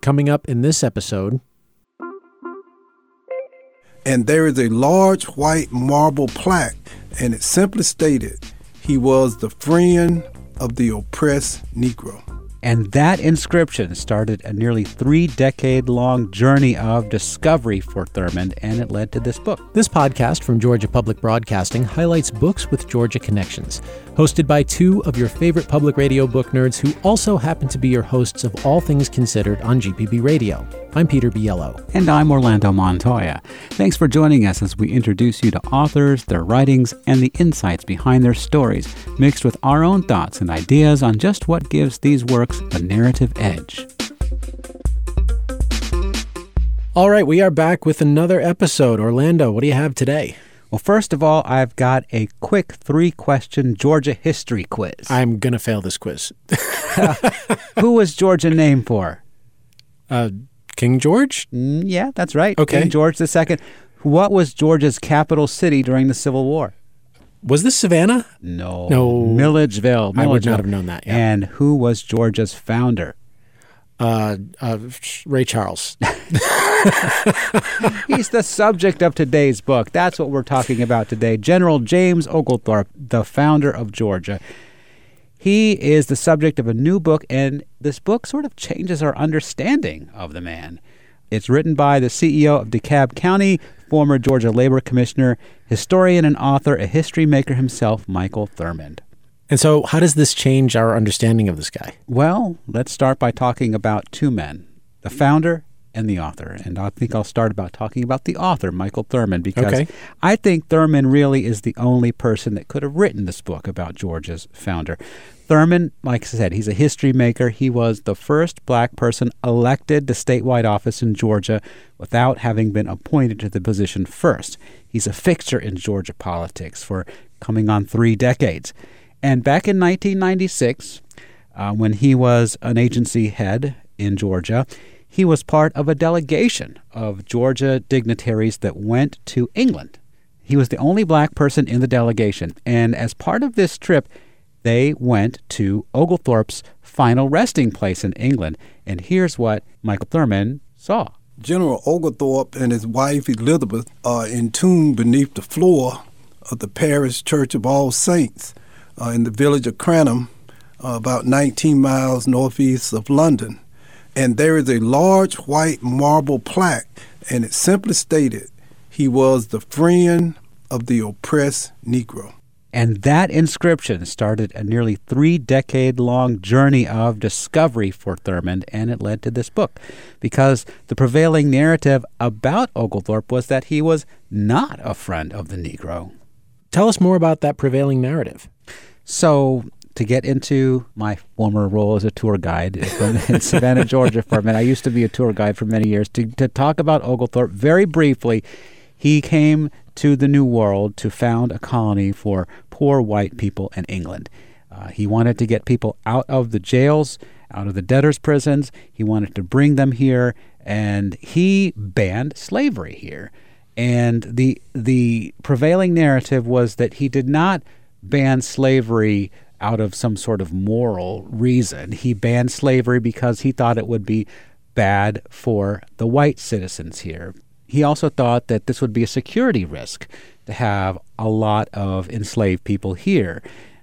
Coming up in this episode. And there is a large white marble plaque, and it simply stated, he was the friend of the oppressed Negro. And that inscription started a nearly three decade long journey of discovery for Thurmond, and it led to this book. This podcast from Georgia Public Broadcasting highlights books with Georgia connections, hosted by two of your favorite public radio book nerds who also happen to be your hosts of All Things Considered on GPB Radio. I'm Peter Biello. And I'm Orlando Montoya. Thanks for joining us as we introduce you to authors, their writings, and the insights behind their stories, mixed with our own thoughts and ideas on just what gives these works a narrative edge. All right, we are back with another episode. Orlando, what do you have today? Well, first of all, I've got a quick three question Georgia history quiz. I'm going to fail this quiz. Who was Georgia named for? Uh, King George? Mm, yeah, that's right. Okay. King George II. What was Georgia's capital city during the Civil War? Was this Savannah? No. No. Milledgeville. I would not have known that, yeah. And who was Georgia's founder? Uh, uh, Ray Charles. He's the subject of today's book. That's what we're talking about today. General James Oglethorpe, the founder of Georgia. He is the subject of a new book, and this book sort of changes our understanding of the man. It's written by the CEO of DeKalb County, former Georgia Labor Commissioner, historian and author, a history maker himself, Michael Thurmond. And so, how does this change our understanding of this guy? Well, let's start by talking about two men the founder and the author. And I think I'll start about talking about the author, Michael Thurmond, because Okay. I think Thurmond really is the only person that could have written this book about Georgia's founder. Thurmond, like I said, he's a history maker. He was the first black person elected to statewide office in Georgia without having been appointed to the position first. He's a fixture in Georgia politics for coming on three decades. And back in 1996, uh, when he was an agency head in Georgia, he was part of a delegation of Georgia dignitaries that went to England. He was the only black person in the delegation. And as part of this trip, they went to Oglethorpe's final resting place in England. And here's what Michael Thurmond saw. General Oglethorpe and his wife Elizabeth are entombed beneath the floor of the parish church of All Saints uh, in the village of Cranham, uh, about 19 miles northeast of London. And there is a large white marble plaque, and it simply stated, he was the friend of the oppressed Negro. And that inscription started a nearly three decade long journey of discovery for Thurmond, and it led to this book. Because the prevailing narrative about Oglethorpe was that he was not a friend of the Negro. Tell us more about that prevailing narrative. So, to get into my former role as a tour guide in Savannah, Georgia for a minute, I used to be a tour guide for many years. To, to talk about Oglethorpe very briefly, he came to the New World to found a colony for poor white people in England. Uh, he wanted to get people out of the jails, out of the debtors' prisons. He wanted to bring them here, and he banned slavery here. And the the prevailing narrative was that he did not ban slavery out of some sort of moral reason. He banned slavery because he thought it would be bad for the white citizens here. He also thought that this would be a security risk to have a lot of enslaved people here.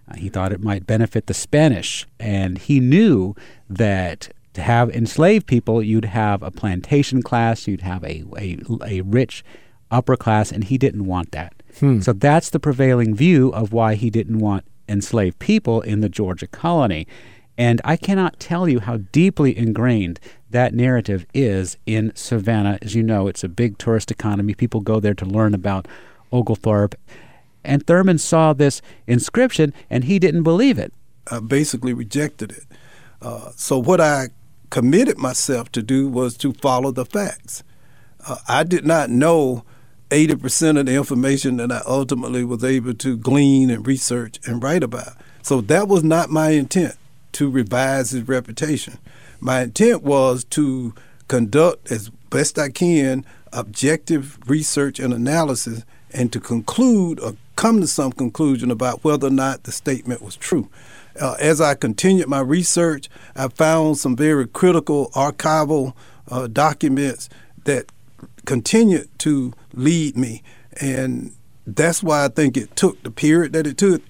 Uh, he thought it might benefit the Spanish, and he knew that to have enslaved people, you'd have a plantation class, you'd have a, a, a rich upper class, and he didn't want that. So that's the prevailing view of why he didn't want enslaved people in the Georgia colony. And I cannot tell you how deeply ingrained that narrative is in Savannah. As you know, it's a big tourist economy. People go there to learn about Oglethorpe. And Thurmond saw this inscription and he didn't believe it. I basically rejected it. Uh, so what I committed myself to do was to follow the facts. Uh, I did not know 80% of the information that I ultimately was able to glean and research and write about. So that was not my intent to revise his reputation. My intent was to conduct as best I can objective research and analysis and to conclude or come to some conclusion about whether or not the statement was true. Uh, as I continued my research, I found some very critical archival uh, documents that continued to lead me. And that's why I think it took the period that it took.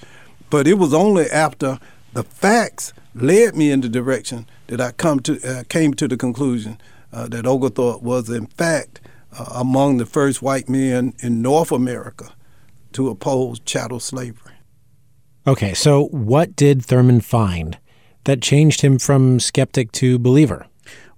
But it was only after the facts led me in the direction that I come to uh, came to the conclusion uh, that Oglethorpe was in fact uh, among the first white men in North America to oppose chattel slavery. Okay, so what did Thurmond find that changed him from skeptic to believer?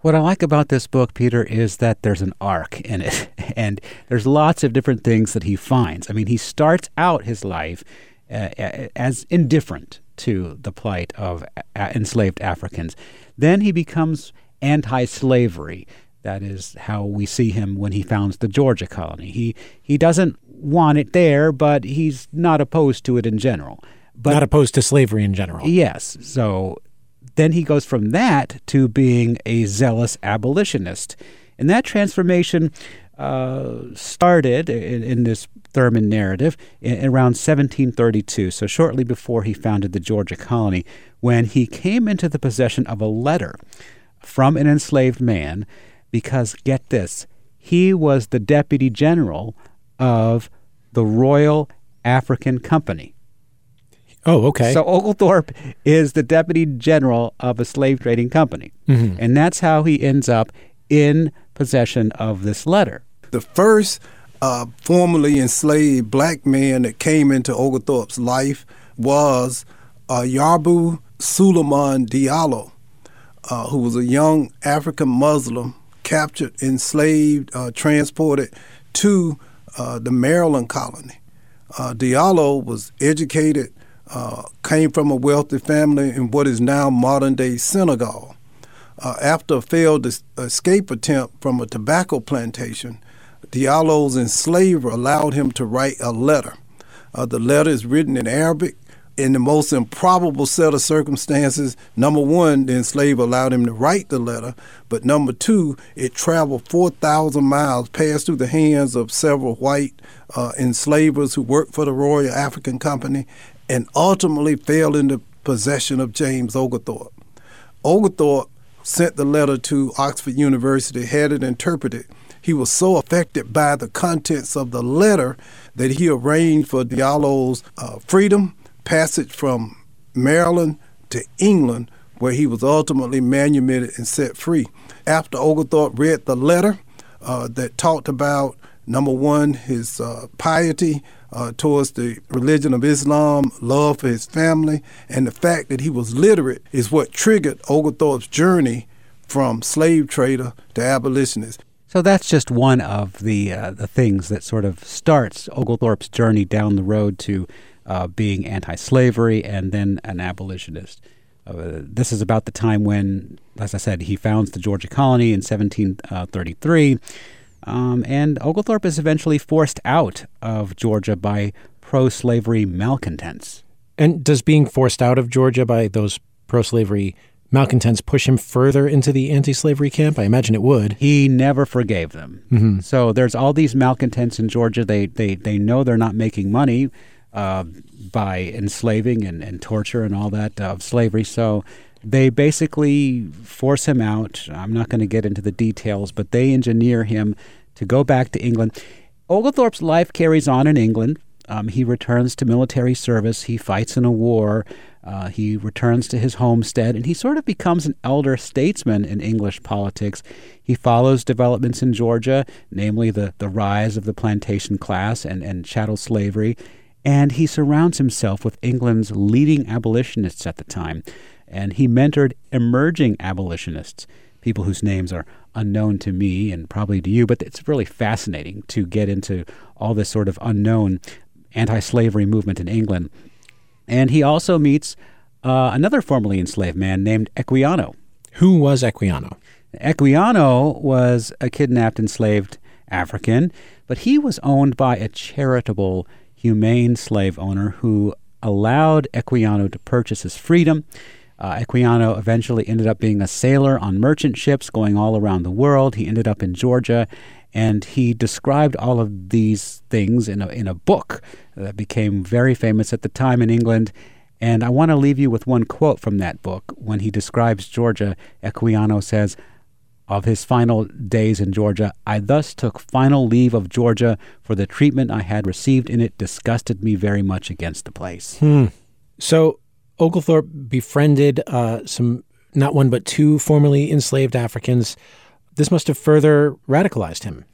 What I like about this book, Peter, is that there's an arc in it, and there's lots of different things that he finds. I mean, he starts out his life uh, as indifferent to the plight of enslaved Africans. Then he becomes anti slavery. That is how we see him when he founds the Georgia colony. He, he doesn't want it there, but he's not opposed to it in general. But, not opposed to slavery in general. Yes. So then he goes from that to being a zealous abolitionist. And that transformation uh, started in, in, this Thurmond narrative in, around 1732, so shortly before he founded the Georgia colony, when he came into the possession of a letter from an enslaved man because, get this, he was the deputy general of the Royal African Company. Oh, okay. So Oglethorpe is the deputy general of a slave trading company. Mm-hmm. And that's how he ends up in possession of this letter. The first uh, formerly enslaved black man that came into Oglethorpe's life was uh, Ayuba Suleiman Diallo, uh, who was a young African Muslim captured, enslaved, uh, transported to uh, the Maryland colony. Uh, Diallo was educated uh, came from a wealthy family in what is now modern day Senegal. Uh, after a failed escape attempt from a tobacco plantation, Diallo's enslaver allowed him to write a letter. Uh, the letter is written in Arabic. In the most improbable set of circumstances, number one, the enslaver allowed him to write the letter, but number two, it traveled 4,000 miles, passed through the hands of several white uh, enslavers who worked for the Royal African Company, and ultimately fell into possession of James Oglethorpe. Oglethorpe sent the letter to Oxford University, had it interpreted. He was so affected by the contents of the letter that he arranged for Diallo's uh, freedom, passage from Maryland to England, where he was ultimately manumitted and set free. After Oglethorpe read the letter uh, that talked about number one, his uh, piety, uh, towards the religion of Islam, love for his family, and the fact that he was literate is what triggered Oglethorpe's journey from slave trader to abolitionist. So that's just one of the uh, the things that sort of starts Oglethorpe's journey down the road to uh, being anti-slavery and then an abolitionist. Uh, this is about the time when, as I said, he founds the Georgia colony in 1733. Um, and Oglethorpe is eventually forced out of Georgia by pro slavery malcontents. And does being forced out of Georgia by those pro slavery malcontents push him further into the anti slavery camp? I imagine it would. He never forgave them. Mm-hmm. So there's all these malcontents in Georgia. They, they, they know they're not making money uh, by enslaving and, and torture and all that of slavery. So they basically force him out. I'm not going to get into the details, but they engineer him to go back to England. Oglethorpe's life carries on in England. Um, he returns to military service. He fights in a war. Uh, he returns to his homestead, and he sort of becomes an elder statesman in English politics. He follows developments in Georgia, namely the, the rise of the plantation class and, and chattel slavery, and he surrounds himself with England's leading abolitionists at the time and he mentored emerging abolitionists, people whose names are unknown to me and probably to you, but it's really fascinating to get into all this sort of unknown anti slavery movement in England. And he also meets uh, another formerly enslaved man named Equiano. Who was Equiano? Equiano was a kidnapped enslaved African, but he was owned by a charitable, humane slave owner who allowed Equiano to purchase his freedom uh, Equiano eventually ended up being a sailor on merchant ships going all around the world. He ended up in Georgia, and he described all of these things in a, in a book that became very famous at the time in England. And I want to leave you with one quote from that book. When he describes Georgia, Equiano says, of his final days in Georgia, I thus took final leave of Georgia, for the treatment I had received in it disgusted me very much against the place. Hmm. So Oglethorpe befriended uh, some, not one but two formerly enslaved Africans. This must have further radicalized him.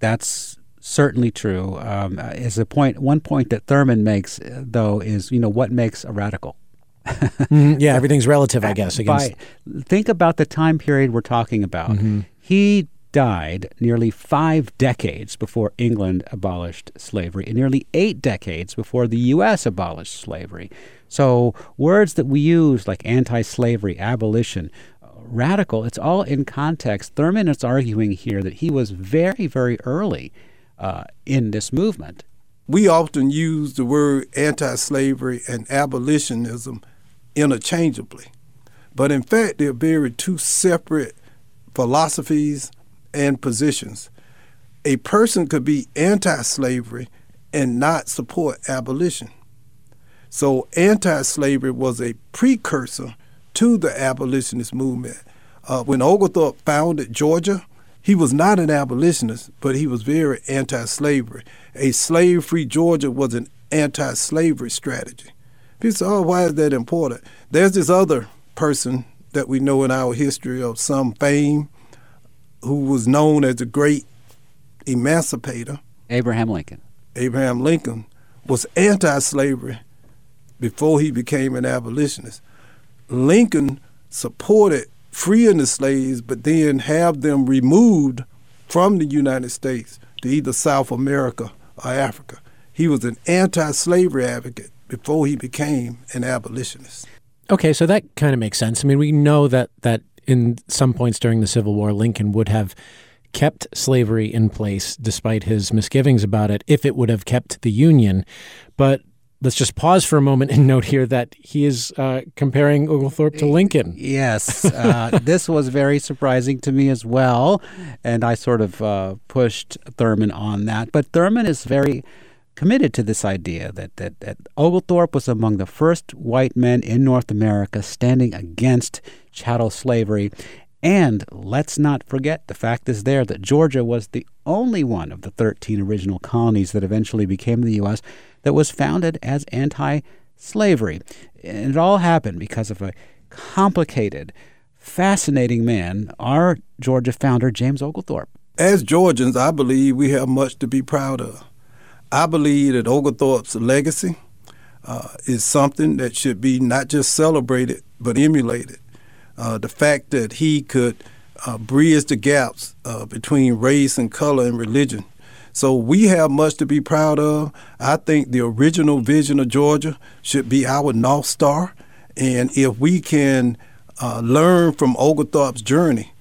That's certainly true. Um, is a point. One point that Thurmond makes, though, is you know what makes a radical. mm, yeah, everything's relative, I guess. Against... By, think about the time period we're talking about. Mm-hmm. He died nearly five decades before England abolished slavery, and nearly eight decades before the U.S. abolished slavery. So, words that we use like anti slavery, abolition, radical, it's all in context. Thurmond is arguing here that he was very, very early uh, in this movement. We often use the word anti slavery and abolitionism interchangeably. But in fact, they're very two separate philosophies and positions. A person could be anti slavery and not support abolition. So, anti slavery was a precursor to the abolitionist movement. Uh, when Oglethorpe founded Georgia, he was not an abolitionist, but he was very anti slavery. A slave free Georgia was an anti slavery strategy. People say, oh, why is that important? There's this other person that we know in our history of some fame who was known as the great emancipator. Abraham Lincoln. Abraham Lincoln was anti slavery before he became an abolitionist. Lincoln supported freeing the slaves, but then have them removed from the United States to either South America or Africa. He was an anti slavery advocate before he became an abolitionist. Okay, so that kind of makes sense. I mean, we know that that in some points during the Civil War, Lincoln would have kept slavery in place despite his misgivings about it if it would have kept the Union. But let's just pause for a moment and note here that he is uh, comparing Oglethorpe to Lincoln. Yes, uh, this was very surprising to me as well, and I sort of uh, pushed Thurmond on that. But Thurmond is very committed to this idea that, that, that Oglethorpe was among the first white men in North America standing against chattel slavery. And let's not forget, the fact is there that Georgia was the only one of the 13 original colonies that eventually became the U.S. that was founded as anti slavery. And it all happened because of a complicated, fascinating man, our Georgia founder, James Oglethorpe. As Georgians, I believe we have much to be proud of. I believe that Oglethorpe's legacy uh, is something that should be not just celebrated but emulated. Uh, the fact that he could uh, bridge the gaps uh, between race and color and religion. So we have much to be proud of. I think the original vision of Georgia should be our North Star. And if we can uh, learn from Oglethorpe's journey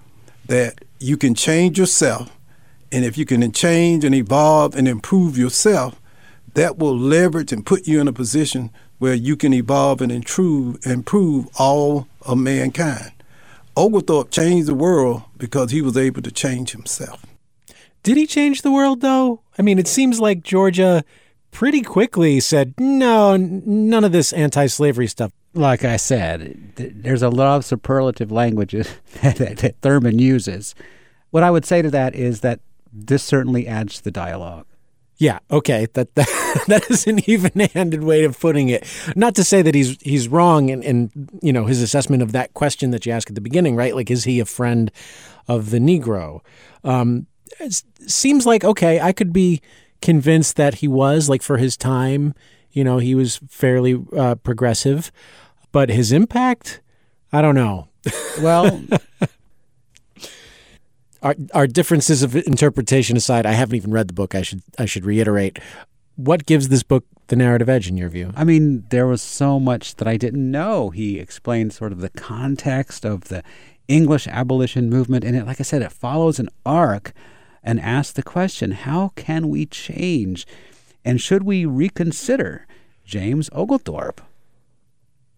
that you can change yourself and if you can change and evolve and improve yourself, that will leverage and put you in a position where you can evolve and improve, improve all of mankind. Oglethorpe changed the world because he was able to change himself. Did he change the world, though? I mean, it seems like Georgia pretty quickly said, no, none of this anti slavery stuff. Like I said, there's a lot of superlative languages that, that Thurmond uses. What I would say to that is that this certainly adds to the dialogue. Yeah, okay. That, that that is an even-handed way of putting it. Not to say that he's he's wrong in, in you know his assessment of that question that you asked at the beginning, right? Like, is he a friend of the Negro? Um, it seems like okay, I could be convinced that he was like for his time. You know, he was fairly uh, progressive, but his impact, I don't know. Well, our, our differences of interpretation aside, I haven't even read the book. I should I should reiterate. What gives this book the narrative edge in your view? I mean, there was so much that I didn't know. He explained sort of the context of the English abolition movement, and it, like I said, it follows an arc and asks the question: How can we change, and should we reconsider James Oglethorpe?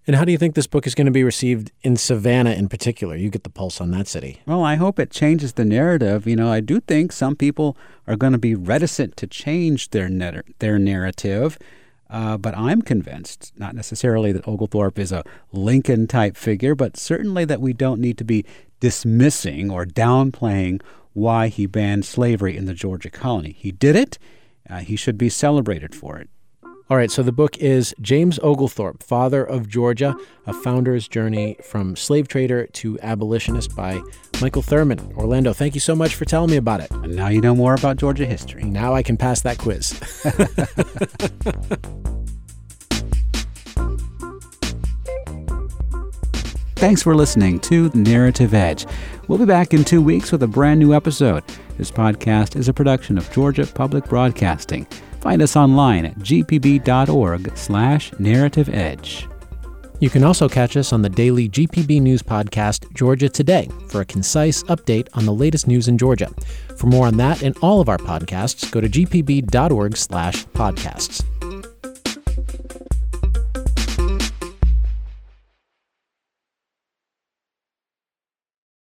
And how do you think this book is going to be received in Savannah in particular? You get the pulse on that city. Well, I hope it changes the narrative. You know, I do think some people are going to be reticent to change their their narrative. Uh, but I'm convinced, not necessarily that Oglethorpe is a Lincoln type figure, but certainly that we don't need to be dismissing or downplaying why he banned slavery in the Georgia colony. He did it. Uh, he should be celebrated for it. All right, so the book is James Oglethorpe, Father of Georgia, A Founder's Journey from Slave Trader to Abolitionist by Michael Thurmond. Orlando, thank you so much for telling me about it. And now you know more about Georgia history. Now I can pass that quiz. Thanks for listening to Narrative Edge. We'll be back in two weeks with a brand new episode. This podcast is a production of Georgia Public Broadcasting. Find us online at gpb.org slash narrative edge. You can also catch us on the daily GPB News podcast, Georgia Today, for a concise update on the latest news in Georgia. For more on that and all of our podcasts, go to gpb.org slash podcasts.